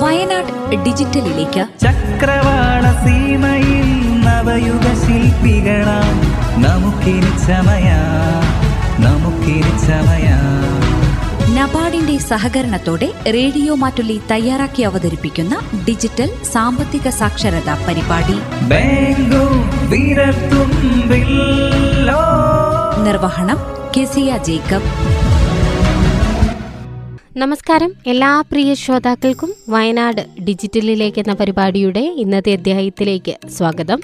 വയനാട് ഡിജിറ്റലിലേക്ക്. ചക്രവാള സീമയിൽ നവയുഗ ശില്പികളാം. നമുക്കിനി ചമയ നമുക്കിനി ചമയ. നബാർഡിന്റെ സഹകരണത്തോടെ റേഡിയോ മാറ്റുലി തയ്യാറാക്കി അവതരിപ്പിക്കുന്ന ഡിജിറ്റൽ സാമ്പത്തിക സാക്ഷരതാ പരിപാടി. നിർവഹണം കെസിയ ജേക്കബ്. നമസ്കാരം. എല്ലാ പ്രിയ ശ്രോതാക്കൾക്കും വയനാട് ഡിജിറ്റലിലേക്ക് എന്ന പരിപാടിയുടെ ഇന്നത്തെ അധ്യായത്തിലേക്ക് സ്വാഗതം.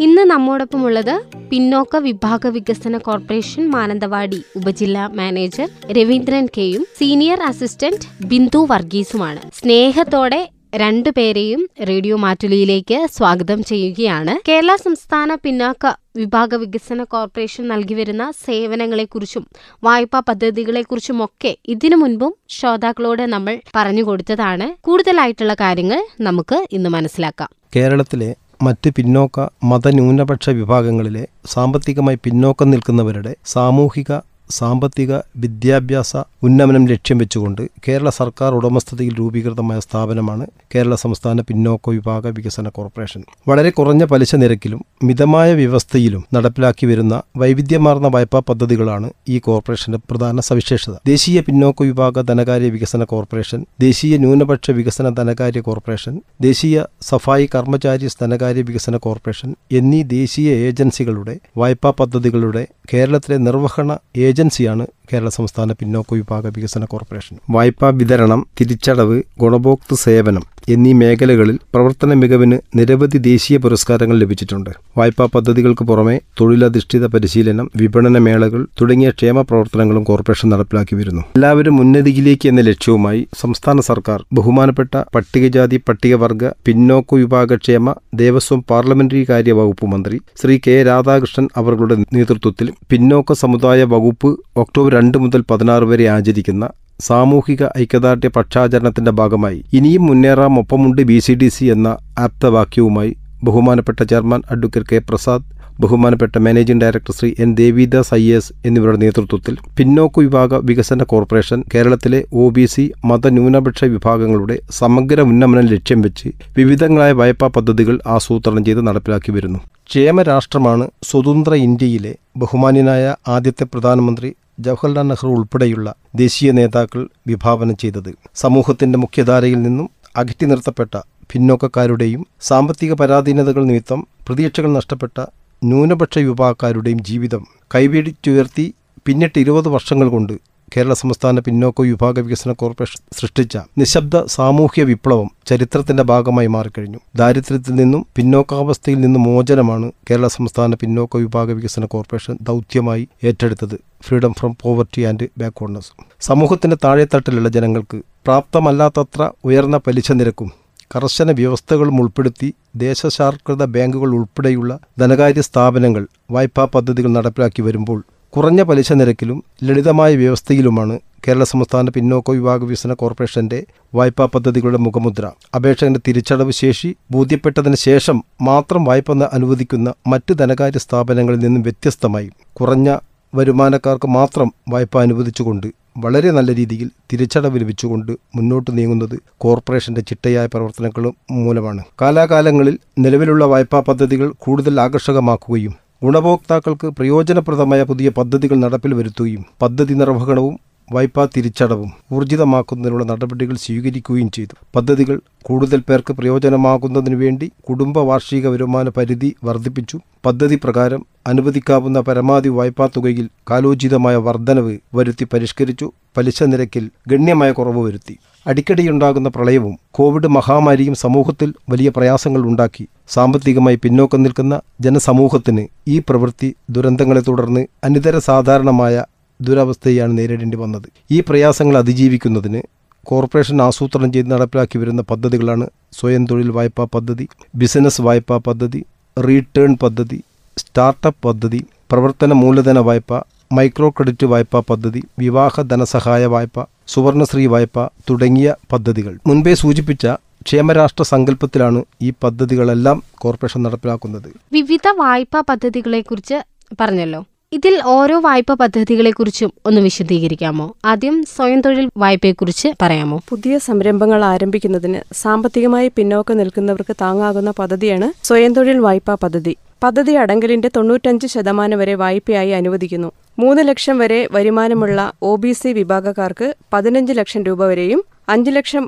ഇന്ന് നമ്മോടൊപ്പമുള്ളത് പിന്നോക്ക വിഭാഗ വികസന കോർപ്പറേഷൻ മാനന്തവാടി ഉപജില്ലാ മാനേജർ രവീന്ദ്രൻ കെയും സീനിയർ അസിസ്റ്റന്റ് ബിന്ദു വർഗീസുമാണ്. സ്നേഹത്തോടെ രണ്ടുപേരെയും റേഡിയോ മാറ്റുലിയിലേക്ക് സ്വാഗതം ചെയ്യുകയാണ്. കേരള സംസ്ഥാന പിന്നാക്ക വിഭാഗ വികസന കോർപ്പറേഷൻ നൽകി വരുന്ന സേവനങ്ങളെക്കുറിച്ചും വായ്പാ പദ്ധതികളെക്കുറിച്ചും ഒക്കെ ഇതിനു മുൻപും ശ്രോതാക്കളോട് നമ്മൾ പറഞ്ഞു കൊടുത്തതാണ്. കൂടുതലായിട്ടുള്ള കാര്യങ്ങൾ നമുക്ക് ഇന്ന് മനസ്സിലാക്കാം. കേരളത്തിലെ മറ്റ് പിന്നോക്ക മതന്യൂനപക്ഷ വിഭാഗങ്ങളിലെ സാമ്പത്തികമായി പിന്നോക്കം നിൽക്കുന്നവരുടെ സാമൂഹിക സാമ്പത്തിക വിദ്യാഭ്യാസ ഉന്നമനം ലക്ഷ്യം വെച്ചുകൊണ്ട് കേരള സർക്കാർ ഉടമസ്ഥതയിൽ രൂപീകൃതമായ സ്ഥാപനമാണ് കേരള സംസ്ഥാന പിന്നോക്ക വിഭാഗ വികസന കോർപ്പറേഷൻ. വളരെ കുറഞ്ഞ പലിശ നിരക്കിലും മിതമായ വ്യവസ്ഥയിലും നടപ്പിലാക്കി വരുന്ന വൈവിധ്യമാർന്ന വായ്പാ പദ്ധതികളാണ് ഈ കോർപ്പറേഷന്റെ പ്രധാന സവിശേഷത. ദേശീയ പിന്നോക്ക വിഭാഗ ധനകാര്യ വികസന കോർപ്പറേഷൻ ദേശീയ ന്യൂനപക്ഷ വികസന ധനകാര്യ കോർപ്പറേഷൻ ദേശീയ സഫായി കർമ്മചാരി ധനകാര്യ വികസന കോർപ്പറേഷൻ എന്നീ ദേശീയ ഏജൻസികളുടെ വായ്പാ പദ്ധതികളുടെ കേരളത്തിലെ നിർവഹണ ഏജൻസിയാണ് കേരള സംസ്ഥാന പിന്നോക്ക വിഭാഗ വികസന കോർപ്പറേഷൻ. വായ്പാ വിതരണം തിരിച്ചടവ് ഗുണഭോക്തൃ സേവനം എന്നീ മേഖലകളിൽ പ്രവർത്തന മികവിന് നിരവധി ദേശീയ പുരസ്കാരങ്ങൾ ലഭിച്ചിട്ടുണ്ട്. വായ്പാ പദ്ധതികൾക്ക് പുറമെ തൊഴിലധിഷ്ഠിത പരിശീലനം വിപണന മേളകൾ തുടങ്ങിയ ക്ഷേമ പ്രവർത്തനങ്ങളും കോർപ്പറേഷൻ നടപ്പിലാക്കി വരുന്നു. എല്ലാവരും ഉന്നതിയിലേക്ക് എന്ന ലക്ഷ്യവുമായി സംസ്ഥാന സർക്കാർ ബഹുമാനപ്പെട്ട പട്ടികജാതി പട്ടികവർഗ പിന്നോക്ക വിഭാഗ ക്ഷേമ ദേവസ്വം പാർലമെന്ററി കാര്യ വകുപ്പ് മന്ത്രി ശ്രീ കെ രാധാകൃഷ്ണൻ അവരുടെ നേതൃത്വത്തിൽ പിന്നോക്ക സമുദായ വകുപ്പ് ഒക്ടോബർ രണ്ട് മുതൽ പതിനാറ് വരെ ആചരിക്കുന്ന സാമൂഹിക ഐക്യദാർഢ്യ പക്ഷാചരണത്തിന്റെ ഭാഗമായി ഇനിയും മുന്നേറാം ഒപ്പമുണ്ട് ബി സി ഡി സി എന്ന ആപ്തവാക്യവുമായി ബഹുമാനപ്പെട്ട ചെയർമാൻ അഡ്വക്കേറ്റ് കെ പ്രസാദ് ബഹുമാനപ്പെട്ട managing director Shri N Devidas I S എന്നിവരുടെ നേതൃത്വത്തിൽ പിന്നോക്ക വിഭാഗ വികസന കോർപ്പറേഷൻ കേരളത്തിലെ ഒ ബി സി മതന്യൂനപക്ഷ വിഭാഗങ്ങളുടെ സമഗ്ര ഉന്നമനം ലക്ഷ്യം വെച്ച് വിവിധങ്ങളായ വായ്പാ പദ്ധതികൾ ആസൂത്രണം ചെയ്ത് നടപ്പിലാക്കി വരുന്നു. ക്ഷേമരാഷ്ട്രമാണ് സ്വതന്ത്ര ഇന്ത്യയിലെ ബഹുമാന്യനായ ആദ്യത്തെ പ്രധാനമന്ത്രി ജവഹർലാൽ നെഹ്റു ഉൾപ്പെടെയുള്ള ദേശീയ നേതാക്കൾ വിഭാവനം ചെയ്തത്. സമൂഹത്തിന്റെ മുഖ്യധാരയിൽ നിന്നും അകറ്റി നിർത്തപ്പെട്ട ഭിന്നോക്കക്കാരുടെയും സാമ്പത്തിക പരാധീനതകൾ നിമിത്തം പ്രതീക്ഷകൾ നഷ്ടപ്പെട്ട ന്യൂനപക്ഷ വിഭാഗക്കാരുടെയും ജീവിതം കൈവീടിച്ചുയർത്തി പിന്നിട്ട് ഇരുപത് വർഷങ്ങൾ കൊണ്ട് കേരള സംസ്ഥാന പിന്നോക്ക വിഭാഗ വികസന കോർപ്പറേഷൻ സൃഷ്ടിച്ച നിശബ്ദ സാമൂഹ്യ വിപ്ലവം ചരിത്രത്തിന്റെ ഭാഗമായി മാറിക്കഴിഞ്ഞു. ദാരിദ്ര്യത്തിൽ നിന്നും പിന്നോക്കാവസ്ഥയിൽ നിന്നും മോചനമാണ് കേരള സംസ്ഥാന പിന്നോക്ക വിഭാഗ വികസന കോർപ്പറേഷൻ ദൗത്യമായി ഏറ്റെടുത്തത്. Freedom from poverty and backwardness സമൂഹത്തിന്റെ താഴെത്തട്ടിലുള്ള ജനങ്ങൾക്ക് പ്രാപ്തമല്ലാത്തത്ര ഉയർന്ന പലിശ നിരക്കും കർശന വ്യവസ്ഥകളും ഉൾപ്പെടുത്തി ദേശസാൽകൃത ബാങ്കുകൾ ഉൾപ്പെടെയുള്ള ധനകാര്യ സ്ഥാപനങ്ങൾ വായ്പാ പദ്ധതികൾ നടപ്പിലാക്കി വരുമ്പോൾ കുറഞ്ഞ പലിശ നിരക്കിലും ലളിതമായ വ്യവസ്ഥയിലുമാണ് കേരള സംസ്ഥാന പിന്നോക്ക വിഭാഗ വികസന കോർപ്പറേഷന്റെ വായ്പാ പദ്ധതികളുടെ മുഖമുദ്ര. അപേക്ഷകന്റെ തിരിച്ചടവ് ശേഷി ബോധ്യപ്പെട്ടതിന് ശേഷം മാത്രം വായ്പ അനുവദിക്കുന്ന മറ്റ് ധനകാര്യ സ്ഥാപനങ്ങളിൽ നിന്നും വ്യത്യസ്തമായി. കുറഞ്ഞ വരുമാനക്കാർക്ക് മാത്രം വായ്പ അനുവദിച്ചുകൊണ്ട് വളരെ നല്ല രീതിയിൽ തിരിച്ചടവ് ലഭിച്ചുകൊണ്ട് മുന്നോട്ട് നീങ്ങുന്നത് കോർപ്പറേഷന്റെ ചിട്ടയായ പ്രവർത്തനങ്ങളും മൂലമാണ്. കാലാകാലങ്ങളിൽ നിലവിലുള്ള വായ്പാ പദ്ധതികൾ കൂടുതൽ ആകർഷകമാക്കുകയും ഗുണഭോക്താക്കൾക്ക് പ്രയോജനപ്രദമായ പുതിയ പദ്ധതികൾ നടപ്പിൽ വരുത്തുകയും പദ്ധതി നിർവഹണവും വായ്പാ തിരിച്ചടവും ഊർജിതമാക്കുന്നതിനുള്ള നടപടികൾ സ്വീകരിക്കുകയും ചെയ്തു. പദ്ധതികൾ കൂടുതൽ പേർക്ക് പ്രയോജനമാകുന്നതിനു വേണ്ടി കുടുംബ വാർഷിക വരുമാന പരിധി വർദ്ധിപ്പിച്ചു. പദ്ധതി പ്രകാരം അനുവദിക്കാവുന്ന പരമാവധി വായ്പാ തുകയിൽ കാലോചിതമായ വർധനവ് വരുത്തി പരിഷ്കരിച്ചു. പലിശ നിരക്കിൽ ഗണ്യമായ കുറവ് വരുത്തി. അടിക്കടിയുണ്ടാകുന്ന പ്രളയവും കോവിഡ് മഹാമാരിയും സമൂഹത്തിൽ വലിയ പ്രയാസങ്ങൾ ഉണ്ടാക്കി. സാമ്പത്തികമായി പിന്നോക്കം നിൽക്കുന്ന ജനസമൂഹത്തിന് ഈ പ്രവൃത്തി ദുരന്തങ്ങളെ തുടർന്ന് അനിതര സാധാരണമായ ദുരവസ്ഥയാണ് നേരിടേണ്ടി വന്നത്. ഈ പ്രയാസങ്ങൾ അതിജീവിക്കുന്നതിന് കോർപ്പറേഷൻ ആസൂത്രണം ചെയ്ത് നടപ്പിലാക്കി വരുന്ന പദ്ധതികളാണ് സ്വയം തൊഴിൽ വായ്പാ പദ്ധതി ബിസിനസ് വായ്പാ പദ്ധതി റീടേൺ പദ്ധതി സ്റ്റാർട്ടപ്പ് പദ്ധതി പ്രവർത്തന മൂലധന വായ്പ മൈക്രോ ക്രെഡിറ്റ് വായ്പാ പദ്ധതി വിവാഹ ധനസഹായ വായ്പ സുവർണശ്രീ വായ്പ തുടങ്ങിയ പദ്ധതികൾ. മുൻപേ സൂചിപ്പിച്ച ക്ഷേമരാഷ്ട്ര സങ്കല്പത്തിലാണ് ഈ പദ്ധതികളെല്ലാം കോർപ്പറേഷൻ നടപ്പിലാക്കുന്നത്. വിവിധ വായ്പാ പദ്ധതികളെക്കുറിച്ച് പറഞ്ഞല്ലോ. ഇതിൽ ഓരോ വായ്പ പദ്ധതികളെക്കുറിച്ചും ഒന്ന് വിശദീകരിക്കാമോ? ആദ്യം സ്വയം തൊഴിൽ വായ്പയെക്കുറിച്ച് പറയാമോ? പുതിയ സംരംഭങ്ങൾ ആരംഭിക്കുന്നതിന് സാമ്പത്തികമായി പിന്നോക്കം നിൽക്കുന്നവർക്ക് താങ്ങാകുന്ന പദ്ധതിയാണ് സ്വയം തൊഴിൽ വായ്പാ പദ്ധതി. പദ്ധതി അടങ്കലിന്റെ തൊണ്ണൂറ്റഞ്ച് ശതമാനം വരെ വായ്പയായി അനുവദിക്കുന്നു. മൂന്ന് ലക്ഷം വരെ വരുമാനമുള്ള ഒ ബി സി വിഭാഗക്കാർക്ക് പതിനഞ്ച് ലക്ഷം രൂപ വരെയും അഞ്ച് ലക്ഷം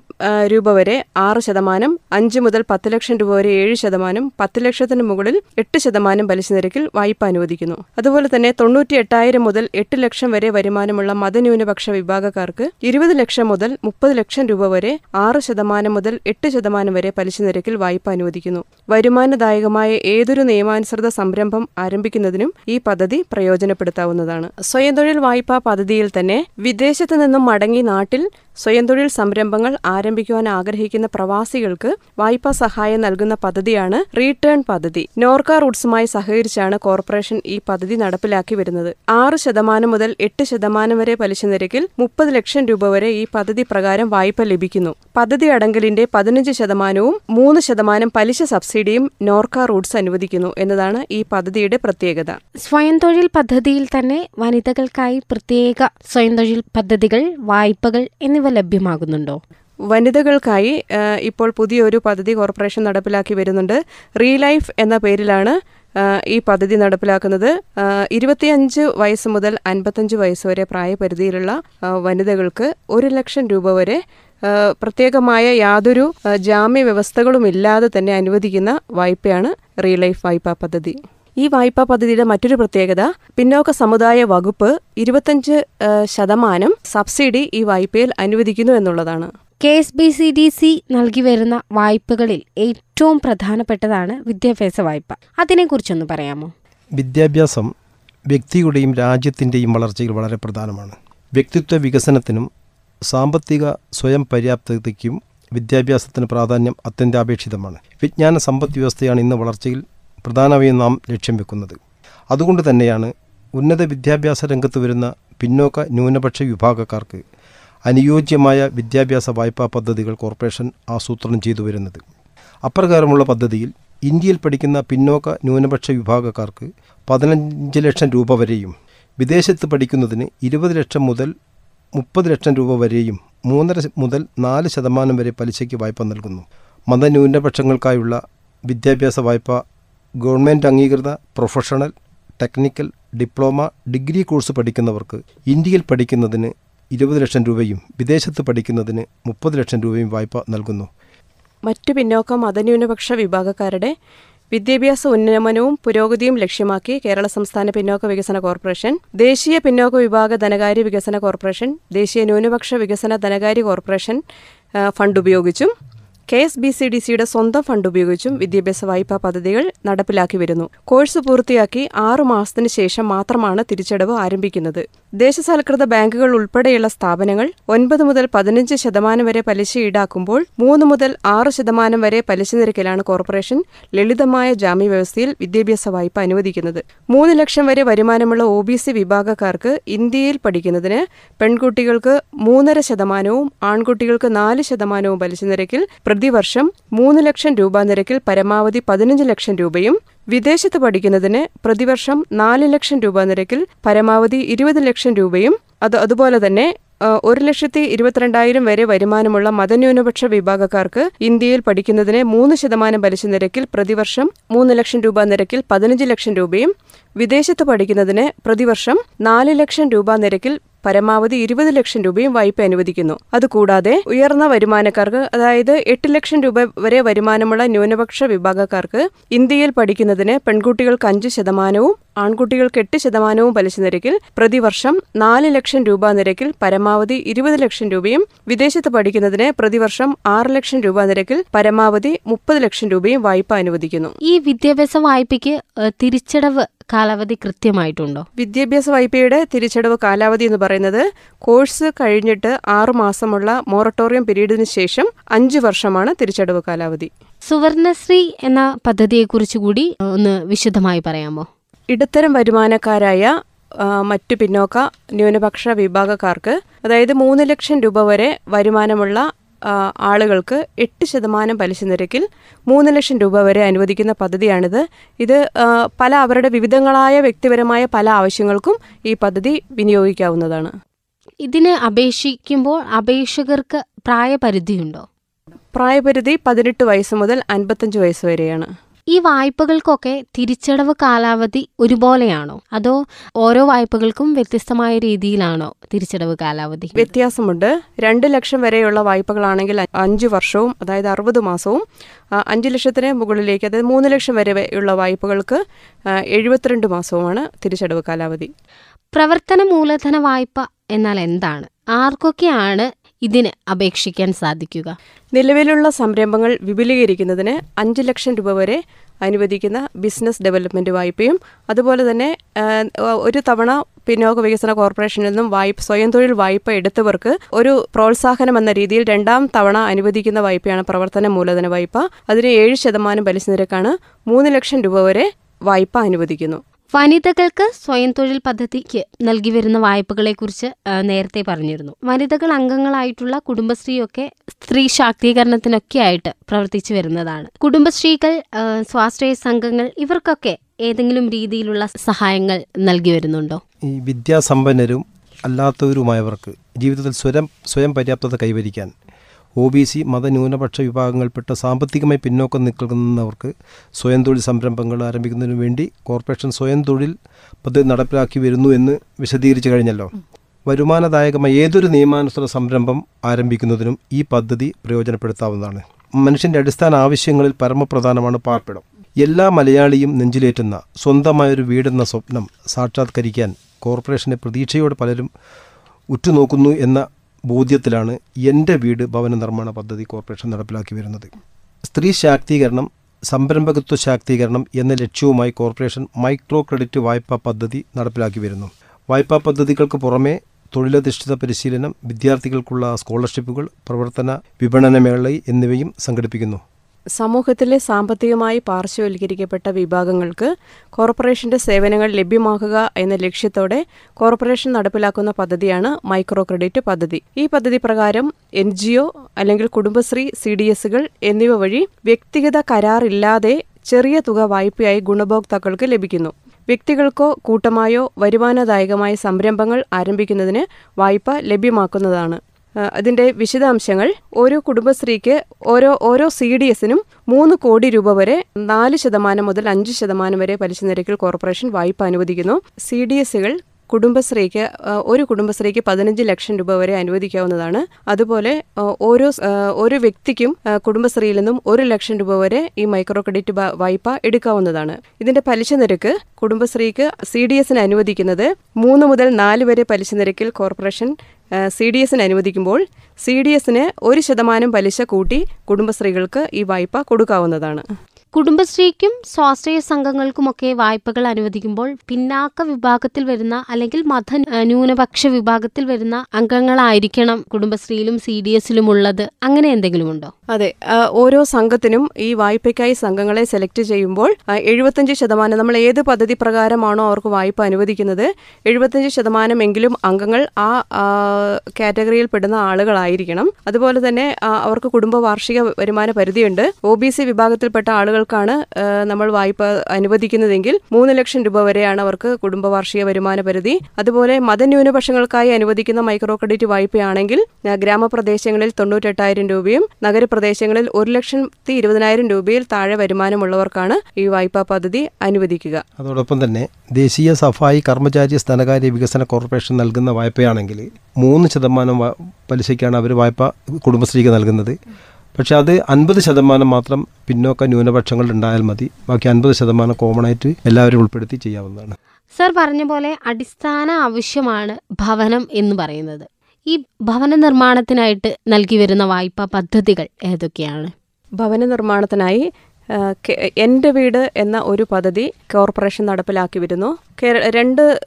രൂപ വരെ ആറ് ശതമാനം അഞ്ച് മുതൽ പത്ത് ലക്ഷം രൂപ വരെ ഏഴ് ശതമാനം പത്ത് ലക്ഷത്തിന് മുകളിൽ എട്ട് ശതമാനം പലിശ നിരക്കിൽ വായ്പ അനുവദിക്കുന്നു. അതുപോലെ തന്നെ തൊണ്ണൂറ്റി എട്ടായിരം മുതൽ എട്ട് ലക്ഷം വരെ വരുമാനമുള്ള മതന്യൂനപക്ഷ വിഭാഗക്കാർക്ക് ഇരുപത് ലക്ഷം മുതൽ മുപ്പത് ലക്ഷം രൂപ വരെ ആറ് ശതമാനം മുതൽ എട്ട് ശതമാനം വരെ പലിശ നിരക്കിൽ വായ്പ അനുവദിക്കുന്നു. വരുമാനദായകമായ ഏതൊരു നിയമാനുസൃത സംരംഭം ആരംഭിക്കുന്നതിനും ഈ പദ്ധതി പ്രയോജനപ്പെടുത്താവുന്നതാണ്. സ്വയം തൊഴിൽ വായ്പാ പദ്ധതിയിൽ തന്നെ വിദേശത്തു നിന്നും മടങ്ങി നാട്ടിൽ സ്വയം തൊഴിൽ സംരംഭങ്ങൾ ആരംഭിക്കുവാൻ ആഗ്രഹിക്കുന്ന പ്രവാസികൾക്ക് വായ്പാ സഹായം നൽകുന്ന പദ്ധതിയാണ് റീടേൺ പദ്ധതി. നോർക്ക റൂട്ട്സുമായി സഹകരിച്ചാണ് കോർപ്പറേഷൻ ഈ പദ്ധതി നടപ്പിലാക്കി വരുന്നത്. ആറ് ശതമാനം മുതൽ എട്ട് ശതമാനം വരെ പലിശ നിരക്കിൽ മുപ്പത് ലക്ഷം രൂപ വരെ ഈ പദ്ധതി പ്രകാരം വായ്പ ലഭിക്കുന്നു. പദ്ധതി അടങ്കലിന്റെ പതിനഞ്ച് ശതമാനവും മൂന്ന് ശതമാനം പലിശ സബ്സിഡിയും നോർക്ക റൂട്ട്സ് അനുവദിക്കുന്നു എന്നതാണ് ഈ പദ്ധതിയുടെ പ്രത്യേകത. സ്വയം തൊഴിൽ പദ്ധതിയിൽ തന്നെ വനിതകൾക്കായി പ്രത്യേക സ്വയം തൊഴിൽ പദ്ധതികൾ വായ്പകൾ എന്നിവ ലഭ്യമാകുന്നുണ്ടോ? വനിതകൾക്കായി ഇപ്പോൾ പുതിയൊരു പദ്ധതി കോർപ്പറേഷൻ നടപ്പിലാക്കി വരുന്നുണ്ട്. റീലൈഫ് എന്ന പേരിലാണ് ഈ പദ്ധതി നടപ്പിലാക്കുന്നത്. ഇരുപത്തിയഞ്ച് വയസ്സ് മുതൽ അൻപത്തഞ്ച് വയസ്സ് വരെ പ്രായപരിധിയിലുള്ള വനിതകൾക്ക് ഒരു ലക്ഷം രൂപ വരെ പ്രത്യേകമായ യാതൊരു ജാമ്യ വ്യവസ്ഥകളുമില്ലാതെ തന്നെ അനുവദിക്കുന്ന വായ്പയാണ് റീലൈഫ് വായ്പാ പദ്ധതി. ഈ വായ്പാ പദ്ധതിയുടെ മറ്റൊരു പ്രത്യേകത പിന്നോക്ക സമുദായ വകുപ്പ് ഇരുപത്തഞ്ച് ശതമാനം സബ്സിഡി ഈ വായ്പയിൽ അനുവദിക്കുന്നു എന്നുള്ളതാണ്. K S B C D C നൽകി വരുന്ന വായ്പകളിൽ ഏറ്റവും പ്രധാനപ്പെട്ടതാണ് വിദ്യാഭ്യാസ വായ്പ. അതിനെക്കുറിച്ചൊന്ന് പറയാമോ? വിദ്യാഭ്യാസം വ്യക്തിയുടെയും രാജ്യത്തിന്റെയും വളർച്ചയിൽ വളരെ പ്രധാനമാണ്. വ്യക്തിത്വ വികസനത്തിനും സാമ്പത്തിക സ്വയം പര്യാപ്തതയ്ക്കും വിദ്യാഭ്യാസത്തിന് പ്രാധാന്യം അത്യന്താപേക്ഷിതമാണ്. വിജ്ഞാന സമ്പദ് വ്യവസ്ഥയാണ് ഇന്ന് വളർച്ചയിൽ പ്രധാനമായും നാം ലക്ഷ്യം വെക്കുന്നത്. അതുകൊണ്ട് തന്നെയാണ് ഉന്നത വിദ്യാഭ്യാസ രംഗത്ത് വരുന്ന പിന്നോക്ക ന്യൂനപക്ഷ വിഭാഗക്കാർക്ക് അനുയോജ്യമായ വിദ്യാഭ്യാസ വായ്പാ പദ്ധതികൾ കോർപ്പറേഷൻ ആസൂത്രണം ചെയ്തു വരുന്നത്. അപ്രകാരമുള്ള പദ്ധതിയിൽ ഇന്ത്യയിൽ പഠിക്കുന്ന പിന്നോക്ക ന്യൂനപക്ഷ വിഭാഗക്കാർക്ക് പതിനഞ്ച് ലക്ഷം രൂപ വരെയും വിദേശത്ത് പഠിക്കുന്നതിന് ഇരുപത് ലക്ഷം മുതൽ മുപ്പത് ലക്ഷം രൂപ വരെയും മൂന്നര മുതൽ നാല് ശതമാനം വരെ പലിശയ്ക്ക് വായ്പ നൽകുന്നു. മതന്യൂനപക്ഷങ്ങൾക്കായുള്ള വിദ്യാഭ്യാസ വായ്പ ഗവൺമെന്റ് അംഗീകൃത professional technical diploma degree course പഠിക്കുന്നവർക്ക് ഇന്ത്യയിൽ പഠിക്കുന്നതിന് ഇരുപത് ലക്ഷം രൂപയും വിദേശത്ത് പഠിക്കുന്നതിന് മുപ്പത് ലക്ഷം രൂപയും വായ്പ നൽകുന്നു. മറ്റു പിന്നോക്ക മതന്യൂനപക്ഷ വിഭാഗക്കാരുടെ വിദ്യാഭ്യാസ ഉന്നമനവും പുരോഗതിയും ലക്ഷ്യമാക്കി കേരള സംസ്ഥാന പിന്നോക്ക വികസന കോർപ്പറേഷൻ ദേശീയ പിന്നോക്ക വിഭാഗ ധനകാര്യ വികസന കോർപ്പറേഷൻ ദേശീയ ന്യൂനപക്ഷ വികസന ധനകാര്യ കോർപ്പറേഷൻ ഫണ്ട് ഉപയോഗിച്ചും K S B C D സിയുടെ സ്വന്തം ഫണ്ട് ഉപയോഗിച്ചും വിദ്യാഭ്യാസ വായ്പാ പദ്ധതികൾ നടപ്പിലാക്കി വരുന്നു കോഴ്സ് പൂർത്തിയാക്കി ആറു മാസത്തിന് ശേഷം മാത്രമാണ് തിരിച്ചടവ് ആരംഭിക്കുന്നത്. ദേശസാൽകൃത ബാങ്കുകൾ ഉൾപ്പെടെയുള്ള സ്ഥാപനങ്ങൾ ഒൻപത് മുതൽ പതിനഞ്ച് ശതമാനം വരെ പലിശ ഈടാക്കുമ്പോൾ മൂന്ന് മുതൽ ആറ് ശതമാനം വരെ പലിശ നിരക്കിലാണ് കോർപ്പറേഷൻ ലളിതമായ ജാമ്യ വ്യവസ്ഥയിൽ വിദ്യാഭ്യാസ വായ്പ അനുവദിക്കുന്നത്. മൂന്ന് ലക്ഷം വരെ വരുമാനമുള്ള ഒ ബി സി വിഭാഗക്കാർക്ക് ഇന്ത്യയിൽ പഠിക്കുന്നതിന് പെൺകുട്ടികൾക്ക് മൂന്നര ശതമാനവും ആൺകുട്ടികൾക്ക് നാല് ശതമാനവും പലിശ നിരക്കിൽ പ്രതിവർഷം മൂന്ന് ലക്ഷം രൂപ നിരക്കിൽ പരമാവധി പതിനഞ്ച് ലക്ഷം രൂപയും വിദേശത്ത് പഠിക്കുന്നതിന് പ്രതിവർഷം നാല് ലക്ഷം രൂപ നിരക്കിൽ പരമാവധി ഇരുപത് ലക്ഷം രൂപയും അത് അതുപോലെ തന്നെ ഒരു ലക്ഷത്തി ഇരുപത്തിരണ്ടായിരം വരെ വരുമാനമുള്ള മതന്യൂനപക്ഷ വിഭാഗക്കാർക്ക് ഇന്ത്യയിൽ പഠിക്കുന്നതിന് മൂന്ന് ശതമാനം പലിശ നിരക്കിൽ പ്രതിവർഷം മൂന്ന് ലക്ഷം രൂപ നിരക്കിൽ പതിനഞ്ച് ലക്ഷം രൂപയും വിദേശത്ത് പഠിക്കുന്നതിന് പ്രതിവർഷം നാല് ലക്ഷം രൂപ നിരക്കിൽ പരമാവധി ഇരുപത് ലക്ഷം രൂപയും വായ്പ അനുവദിക്കുന്നു. അതുകൂടാതെ ഉയർന്ന വരുമാനക്കാർക്ക് അതായത് എട്ട് ലക്ഷം രൂപ വരെ വരുമാനമുള്ള ന്യൂനപക്ഷ വിഭാഗക്കാർക്ക് ഇന്ത്യയിൽ പഠിക്കുന്നതിന് പെൺകുട്ടികൾക്ക് അഞ്ച് ശതമാനവും ആൺകുട്ടികൾക്ക് എട്ട് ശതമാനവും പലിശ നിരക്കിൽ പ്രതിവർഷം നാല് ലക്ഷം രൂപ നിരക്കിൽ പരമാവധി ഇരുപത് ലക്ഷം രൂപയും വിദേശത്ത് പഠിക്കുന്നതിന് പ്രതിവർഷം ആറ് ലക്ഷം രൂപ നിരക്കിൽ പരമാവധി മുപ്പത് ലക്ഷം രൂപയും വായ്പ അനുവദിക്കുന്നു. ഈ വിദ്യാഭ്യാസ വായ്പയ്ക്ക് തിരിച്ചടവ് കാലാവധി കൃത്യമായിട്ടുണ്ടോ? വിദ്യാഭ്യാസ വായ്പയുടെ തിരിച്ചടവ് കാലാവധി എന്ന് പറയുന്നത് കോഴ്സ് കഴിഞ്ഞിട്ട് ആറു മാസമുള്ള മൊറട്ടോറിയം പീരീഡിന് ശേഷം അഞ്ചു വർഷമാണ് തിരിച്ചടവ് കാലാവധി. സുവർണശ്രീ എന്ന പദ്ധതിയെക്കുറിച്ച് കൂടി ഒന്ന് വിശദമായി പറയാമോ? ഇടത്തരം വരുമാനക്കാരായ മറ്റു പിന്നോക്ക ന്യൂനപക്ഷ വിഭാഗക്കാർക്ക് അതായത് മൂന്ന് ലക്ഷം രൂപ വരെ വരുമാനമുള്ള ആളുകൾക്ക് എട്ട് ശതമാനം പലിശ നിരക്കിൽ മൂന്ന് ലക്ഷം രൂപ വരെ അനുവദിക്കുന്ന പദ്ധതിയാണിത്. ഇത് പല അവരുടെ വിവിധങ്ങളായ വ്യക്തിപരമായ പല ആവശ്യങ്ങൾക്കും ഈ പദ്ധതി വിനിയോഗിക്കാവുന്നതാണ്. ഇതിന് അപേക്ഷിക്കുമ്പോൾ അപേക്ഷകർക്ക് പ്രായപരിധിയുണ്ടോ? പ്രായപരിധി പതിനെട്ട് വയസ്സ് മുതൽ അൻപത്തഞ്ച് വയസ്സ് വരെയാണ്. ഈ വായ്പകൾക്കൊക്കെ തിരിച്ചടവ് കാലാവധി ഒരുപോലെയാണോ? അതോ ഓരോ വായ്പകൾക്കും വ്യത്യസ്തമായ രീതിയിലാണോ തിരിച്ചടവ് കാലാവധി? വ്യത്യാസമുണ്ട്. രണ്ട് ലക്ഷം വരെയുള്ള വായ്പകളാണെങ്കിൽ അഞ്ചു വർഷവും അതായത് അറുപത് മാസവും അഞ്ച് ലക്ഷത്തിന് മുകളിലേക്ക് അതായത് മൂന്ന് ലക്ഷം വരെയുള്ള വായ്പകൾക്ക് എഴുപത്തിരണ്ട് മാസവുമാണ് തിരിച്ചടവ് കാലാവധി. പ്രവർത്തന മൂലധന വായ്പ എന്നാൽ എന്താണ്? ആർക്കൊക്കെയാണ് ഇതിന് അപേക്ഷിക്കാൻ സാധിക്കുക? നിലവിലുള്ള സംരംഭങ്ങൾ വിപുലീകരിക്കുന്നതിന് അഞ്ച് ലക്ഷം രൂപ വരെ അനുവദിക്കുന്ന ബിസിനസ് ഡെവലപ്മെന്റ് വായ്പയും അതുപോലെ തന്നെ ഒരു തവണ പിന്നോക്ക വികസന കോർപ്പറേഷനിൽ നിന്നും വായ്പ സ്വയം തൊഴിൽ വായ്പ എടുത്തവർക്ക് ഒരു പ്രോത്സാഹനം എന്ന രീതിയിൽ രണ്ടാം തവണ അനുവദിക്കുന്ന വായ്പയാണ് പ്രവർത്തന മൂലധന വായ്പ. അതിന് ഏഴ് ശതമാനം പലിശ നിരക്കാണ് മൂന്ന് ലക്ഷം രൂപ വരെ വായ്പ അനുവദിക്കുന്നു. വനിതകൾക്ക് സ്വയം തൊഴിൽ പദ്ധതിക്ക് നൽകി വരുന്ന വായ്പകളെക്കുറിച്ച് നേരത്തെ പറഞ്ഞിരുന്നു. വനിതകൾ അംഗങ്ങളായിട്ടുള്ള കുടുംബശ്രീയൊക്കെ സ്ത്രീ ശാക്തീകരണത്തിനൊക്കെ ആയിട്ട് പ്രവർത്തിച്ചു വരുന്നതാണ്. കുടുംബശ്രീകൾ സ്വാശ്രയ സംഘങ്ങൾ ഇവർക്കൊക്കെ ഏതെങ്കിലും രീതിയിലുള്ള സഹായങ്ങൾ നൽകി വരുന്നുണ്ടോ? ഈ വിദ്യാസമ്പന്നരും അല്ലാത്തവരുമായവർക്ക് ജീവിതത്തിൽ സ്വയം സ്വയം പര്യാപ്തത കൈവരിക്കാൻ ഒ ബി സി മതന്യൂനപക്ഷ വിഭാഗങ്ങൾപ്പെട്ട സാമ്പത്തികമായി പിന്നോക്കം നിൽക്കുന്നവർക്ക് സ്വയം തൊഴിൽ സംരംഭങ്ങൾ ആരംഭിക്കുന്നതിനു വേണ്ടി കോർപ്പറേഷൻ സ്വയം തൊഴിൽ പദ്ധതി നടപ്പിലാക്കി വരുന്നു എന്ന് വിശദീകരിച്ചു കഴിഞ്ഞല്ലോ. വരുമാനദായകമായ ഏതൊരു നിയമാനുസൃത സംരംഭം ആരംഭിക്കുന്നതിനും ഈ പദ്ധതി പ്രയോജനപ്പെടുത്താവുന്നതാണ്. മനുഷ്യന്റെ അടിസ്ഥാന ആവശ്യങ്ങളിൽ പരമപ്രധാനമാണ് പാർപ്പിടം. എല്ലാ മലയാളിയും നെഞ്ചിലേറ്റുന്ന സ്വന്തമായൊരു വീടെന്ന സ്വപ്നം സാക്ഷാത്കരിക്കാൻ കോർപ്പറേഷനെ പ്രതീക്ഷയോടെ പലരും ഉറ്റുനോക്കുന്നു എന്ന ബോധ്യത്തിലാണ് എന്റെ വീട് ഭവന നിർമ്മാണ പദ്ധതി കോർപ്പറേഷൻ നടപ്പിലാക്കി വരുന്നത്. സ്ത്രീ ശാക്തീകരണം സംരംഭകത്വ ശാക്തീകരണം എന്ന ലക്ഷ്യവുമായി കോർപ്പറേഷൻ മൈക്രോ ക്രെഡിറ്റ് വായ്പാ പദ്ധതി നടപ്പിലാക്കി വരുന്നു. വായ്പാ പദ്ധതികൾക്ക് പുറമെ തൊഴിലധിഷ്ഠിത പരിശീലനം വിദ്യാർത്ഥികൾക്കുള്ള സ്കോളർഷിപ്പുകൾ പ്രവർത്തന വിപണന മേള എന്നിവയും സംഘടിപ്പിക്കുന്നു. സമൂഹത്തിലെ സാമ്പത്തികമായി പാർശ്വവൽക്കരിക്കപ്പെട്ട വിഭാഗങ്ങൾക്ക് കോർപ്പറേഷന്റെ സേവനങ്ങൾ ലഭ്യമാക്കുക എന്ന ലക്ഷ്യത്തോടെ കോർപ്പറേഷൻ നടപ്പിലാക്കുന്ന പദ്ധതിയാണ് മൈക്രോ ക്രെഡിറ്റ് പദ്ധതി. ഈ പദ്ധതി പ്രകാരം എൻ അല്ലെങ്കിൽ കുടുംബശ്രീ സി ഡി എസുകൾ എന്നിവ വഴി വ്യക്തിഗത കരാറില്ലാതെ ചെറിയ തുക വായ്പയായി ഗുണഭോക്താക്കൾക്ക് ലഭിക്കുന്നു. വ്യക്തികൾക്കോ കൂട്ടമായോ വരുമാനദായകമായ സംരംഭങ്ങൾ ആരംഭിക്കുന്നതിന് വായ്പ ലഭ്യമാക്കുന്നതാണ്. ആ, അതിന്റെ വിശദാംശങ്ങൾ ഓരോ കുടുംബശ്രീക്ക് ഓരോ ഓരോ സി ഡി എസിനും മൂന്ന് കോടി രൂപ വരെ നാല് ശതമാനം മുതൽ അഞ്ച് ശതമാനം വരെ പലിശ നിരക്കിൽ കോർപ്പറേഷൻ വായ്പ അനുവദിക്കുന്നു. സി ഡി എസുകൾ കുടുംബശ്രീക്ക് ഒരു കുടുംബശ്രീക്ക് പതിനഞ്ച് ലക്ഷം രൂപ വരെ അനുവദിക്കാവുന്നതാണ്. അതുപോലെ ഓരോ ഒരു വ്യക്തിക്കും കുടുംബശ്രീയിൽ നിന്നും ഒരു ലക്ഷം രൂപ വരെ ഈ മൈക്രോ ക്രെഡിറ്റ് വായ്പ എടുക്കാവുന്നതാണ്. ഇതിന്റെ പലിശ നിരക്ക് കുടുംബശ്രീക്ക് സി ഡി എസിന് അനുവദിക്കുന്നത് മൂന്ന് മുതൽ നാല് വരെ പലിശ നിരക്കിൽ കോർപ്പറേഷൻ സി ഡി എസിന് അനുവദിക്കുമ്പോൾ സി ഡി എസിന് ഒരു ശതമാനം പലിശ കൂട്ടി കുടുംബശ്രീകൾക്ക് ഈ വായ്പ കൊടുക്കാവുന്നതാണ്. കുടുംബശ്രീക്കും സ്വാശ്രയ സംഘങ്ങൾക്കുമൊക്കെ വായ്പകൾ അനുവദിക്കുമ്പോൾ പിന്നാക്ക വിഭാഗത്തിൽ വരുന്ന അല്ലെങ്കിൽ മത ന്യൂനപക്ഷ വിഭാഗത്തിൽ വരുന്ന അംഗങ്ങളായിരിക്കണം കുടുംബശ്രീയിലും സി ഡി എസിലും ഉള്ളത് അങ്ങനെ എന്തെങ്കിലും ഉണ്ടോ? അതെ ഓരോ സംഘത്തിനും ഈ വായ്പയ്ക്കായി സംഘങ്ങളെ സെലക്ട് ചെയ്യുമ്പോൾ എഴുപത്തഞ്ച് ശതമാനം നമ്മൾ ഏത് പദ്ധതി പ്രകാരമാണോ അവർക്ക് വായ്പ അനുവദിക്കുന്നത് എഴുപത്തഞ്ച് ശതമാനം എങ്കിലും അംഗങ്ങൾ ആ കാറ്റഗറിയിൽ പെടുന്ന ആളുകളായിരിക്കണം. അതുപോലെ തന്നെ അവർക്ക് കുടുംബ വാർഷിക വരുമാന പരിധിയുണ്ട്. ഒ ബി സി വിഭാഗത്തിൽപ്പെട്ട ആളുകൾക്കാണ് നമ്മൾ വായ്പ അനുവദിക്കുന്നതെങ്കിൽ മൂന്ന് ലക്ഷം രൂപ വരെയാണ് അവർക്ക് കുടുംബ വാർഷിക വരുമാന പരിധി. അതുപോലെ മതന്യൂനപക്ഷങ്ങൾക്കായി അനുവദിക്കുന്ന മൈക്രോ ക്രെഡിറ്റ് വായ്പയാണെങ്കിൽ ഗ്രാമപ്രദേശങ്ങളിൽ തൊണ്ണൂറ്റെട്ടായിരം രൂപയും നഗരപ്രദേശങ്ങളിൽ ഒരു ലക്ഷത്തി ഇരുപതിനായിരം രൂപയിൽ താഴെ വരുമാനമുള്ളവർക്കാണ് ഈ വായ്പാ പദ്ധതി അനുവദിക്കുക. അതോടൊപ്പം തന്നെ ദേശീയ സഫായി കർമ്മചാരി ധനകാര്യ വികസന കോർപ്പറേഷൻ നൽകുന്ന വായ്പയാണെങ്കിൽ മൂന്ന് ശതമാനം പലിശയ്ക്കാണ് അവർ വായ്പ കുടുംബശ്രീക്ക് നൽകുന്നത്. പക്ഷെ അത് അൻപത് ശതമാനം മാത്രം പിന്നോക്ക ന്യൂനപക്ഷങ്ങൾ ഉണ്ടായാൽ മതി. ബാക്കി അൻപത് ശതമാനം കോമൺ ആയിട്ട് എല്ലാവരും ഉൾപ്പെടുത്തി ചെയ്യാവുന്നതാണ്. സർ പറഞ്ഞ പോലെ അടിസ്ഥാന ആവശ്യമാണ് ഭവനം എന്ന് പറയുന്നത്. ഈ ഭവന നിർമ്മാണത്തിനായിട്ട് നൽകി വരുന്ന വായ്പാ പദ്ധതികൾ ഏതൊക്കെയാണ്? ഭവന നിർമ്മാണത്തിനായി എന്റെ വീട് എന്ന ഒരു പദ്ധതി കോർപ്പറേഷൻ നടപ്പിലാക്കി വരുന്നു. കേര- രണ്ട്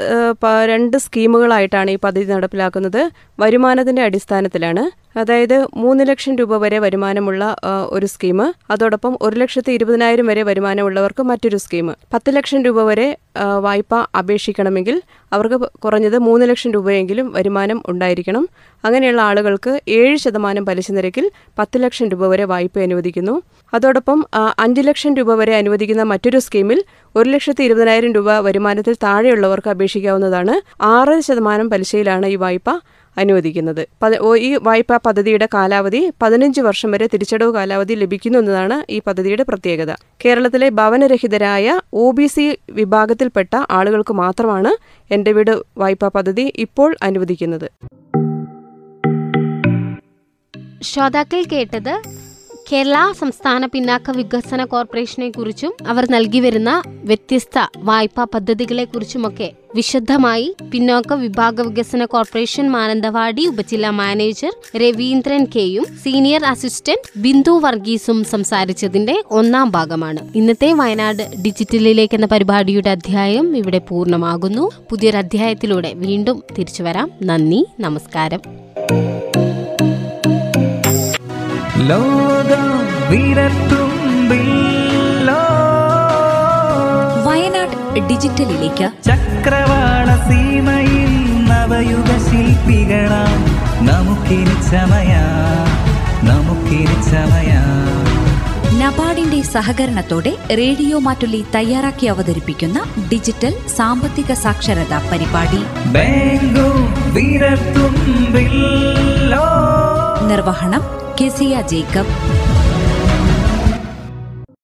രണ്ട് സ്കീമുകളായിട്ടാണ് ഈ പദ്ധതി നടപ്പിലാക്കുന്നത്. വരുമാനത്തിന്റെ അടിസ്ഥാനത്തിലാണ്. അതായത് മൂന്ന് ലക്ഷം രൂപ വരെ വരുമാനമുള്ള ഒരു സ്കീം അതോടൊപ്പം ഒരു ലക്ഷത്തി ഇരുപതിനായിരം വരെ വരുമാനമുള്ളവർക്ക് മറ്റൊരു സ്കീം പത്ത് ലക്ഷം രൂപ വരെ വായ്പ അപേക്ഷിക്കണമെങ്കിൽ അവർക്ക് കുറഞ്ഞത് മൂന്ന് ലക്ഷം രൂപയെങ്കിലും വരുമാനം ഉണ്ടായിരിക്കണം. അങ്ങനെയുള്ള ആളുകൾക്ക് ഏഴ് ശതമാനം പലിശ നിരക്കിൽ പത്ത് ലക്ഷം രൂപ വരെ വായ്പ അനുവദിക്കുന്നു. അതോടൊപ്പം അഞ്ച് ലക്ഷം രൂപ വരെ അനുവദിക്കുന്ന മറ്റൊരു സ്കീമിൽ ഒരു ലക്ഷത്തി ഇരുപതിനായിരം രൂപ വരുമാനത്തിൽ താഴെയുള്ളവർക്ക് അപേക്ഷിക്കാവുന്നതാണ്. ആറ് ശതമാനം പലിശയിലാണ് ഈ വായ്പ അനുവദിക്കുന്നത്. ഈ വായ്പാ പദ്ധതിയുടെ കാലാവധി പതിനഞ്ച് വർഷം വരെ തിരിച്ചടവ് കാലാവധി ലഭിക്കുന്നു എന്നതാണ് ഈ പദ്ധതിയുടെ പ്രത്യേകത. കേരളത്തിലെ ഭവനരഹിതരായ ഒ ബി സി വിഭാഗത്തിൽപ്പെട്ട ആളുകൾക്ക് മാത്രമാണ് എന്റെ വീട് വായ്പാ പദ്ധതി ഇപ്പോൾ അനുവദിക്കുന്നത്. ശ്രോതാക്കൾ കേട്ടത് കേരള സംസ്ഥാന പിന്നാക്ക വികസന കോർപ്പറേഷനെ കുറിച്ചും അവർ നൽകി വരുന്ന വ്യത്യസ്ത വായ്പാ പദ്ധതികളെ കുറിച്ചുമൊക്കെ വിശദമായി പിന്നോക്ക വിഭാഗ വികസന കോർപ്പറേഷൻ മാനന്തവാടി ഉപജില്ലാ മാനേജർ രവീന്ദ്രൻ കെയും സീനിയർ അസിസ്റ്റന്റ് ബിന്ദു വർഗീസും സംസാരിച്ചതിന്റെ ഒന്നാം ഭാഗമാണ്. ഇന്നത്തെ വയനാട് ഡിജിറ്റലിലേക്ക് എന്ന പരിപാടിയുടെ അധ്യായം ഇവിടെ പൂർണമാകുന്നു. പുതിയൊരു അധ്യായത്തിലൂടെ വീണ്ടും തിരിച്ചു വരാം. നന്ദി നമസ്കാരം. ലോകം വയനാട് ഡിജിറ്റലിലേക്ക്. ചക്രവാള സീമയിൽ നവയുഗ ശില്പികളാം. നമുക്കിനി ചമയ. നമുക്കിനി ചമയ. നബാർഡിന്റെ സഹകരണത്തോടെ റേഡിയോ മാറ്റുലി തയ്യാറാക്കി അവതരിപ്പിക്കുന്ന ഡിജിറ്റൽ സാമ്പത്തിക സാക്ഷരതാ പരിപാടി. നിർവഹണം കെസിയ ജേക്കബ്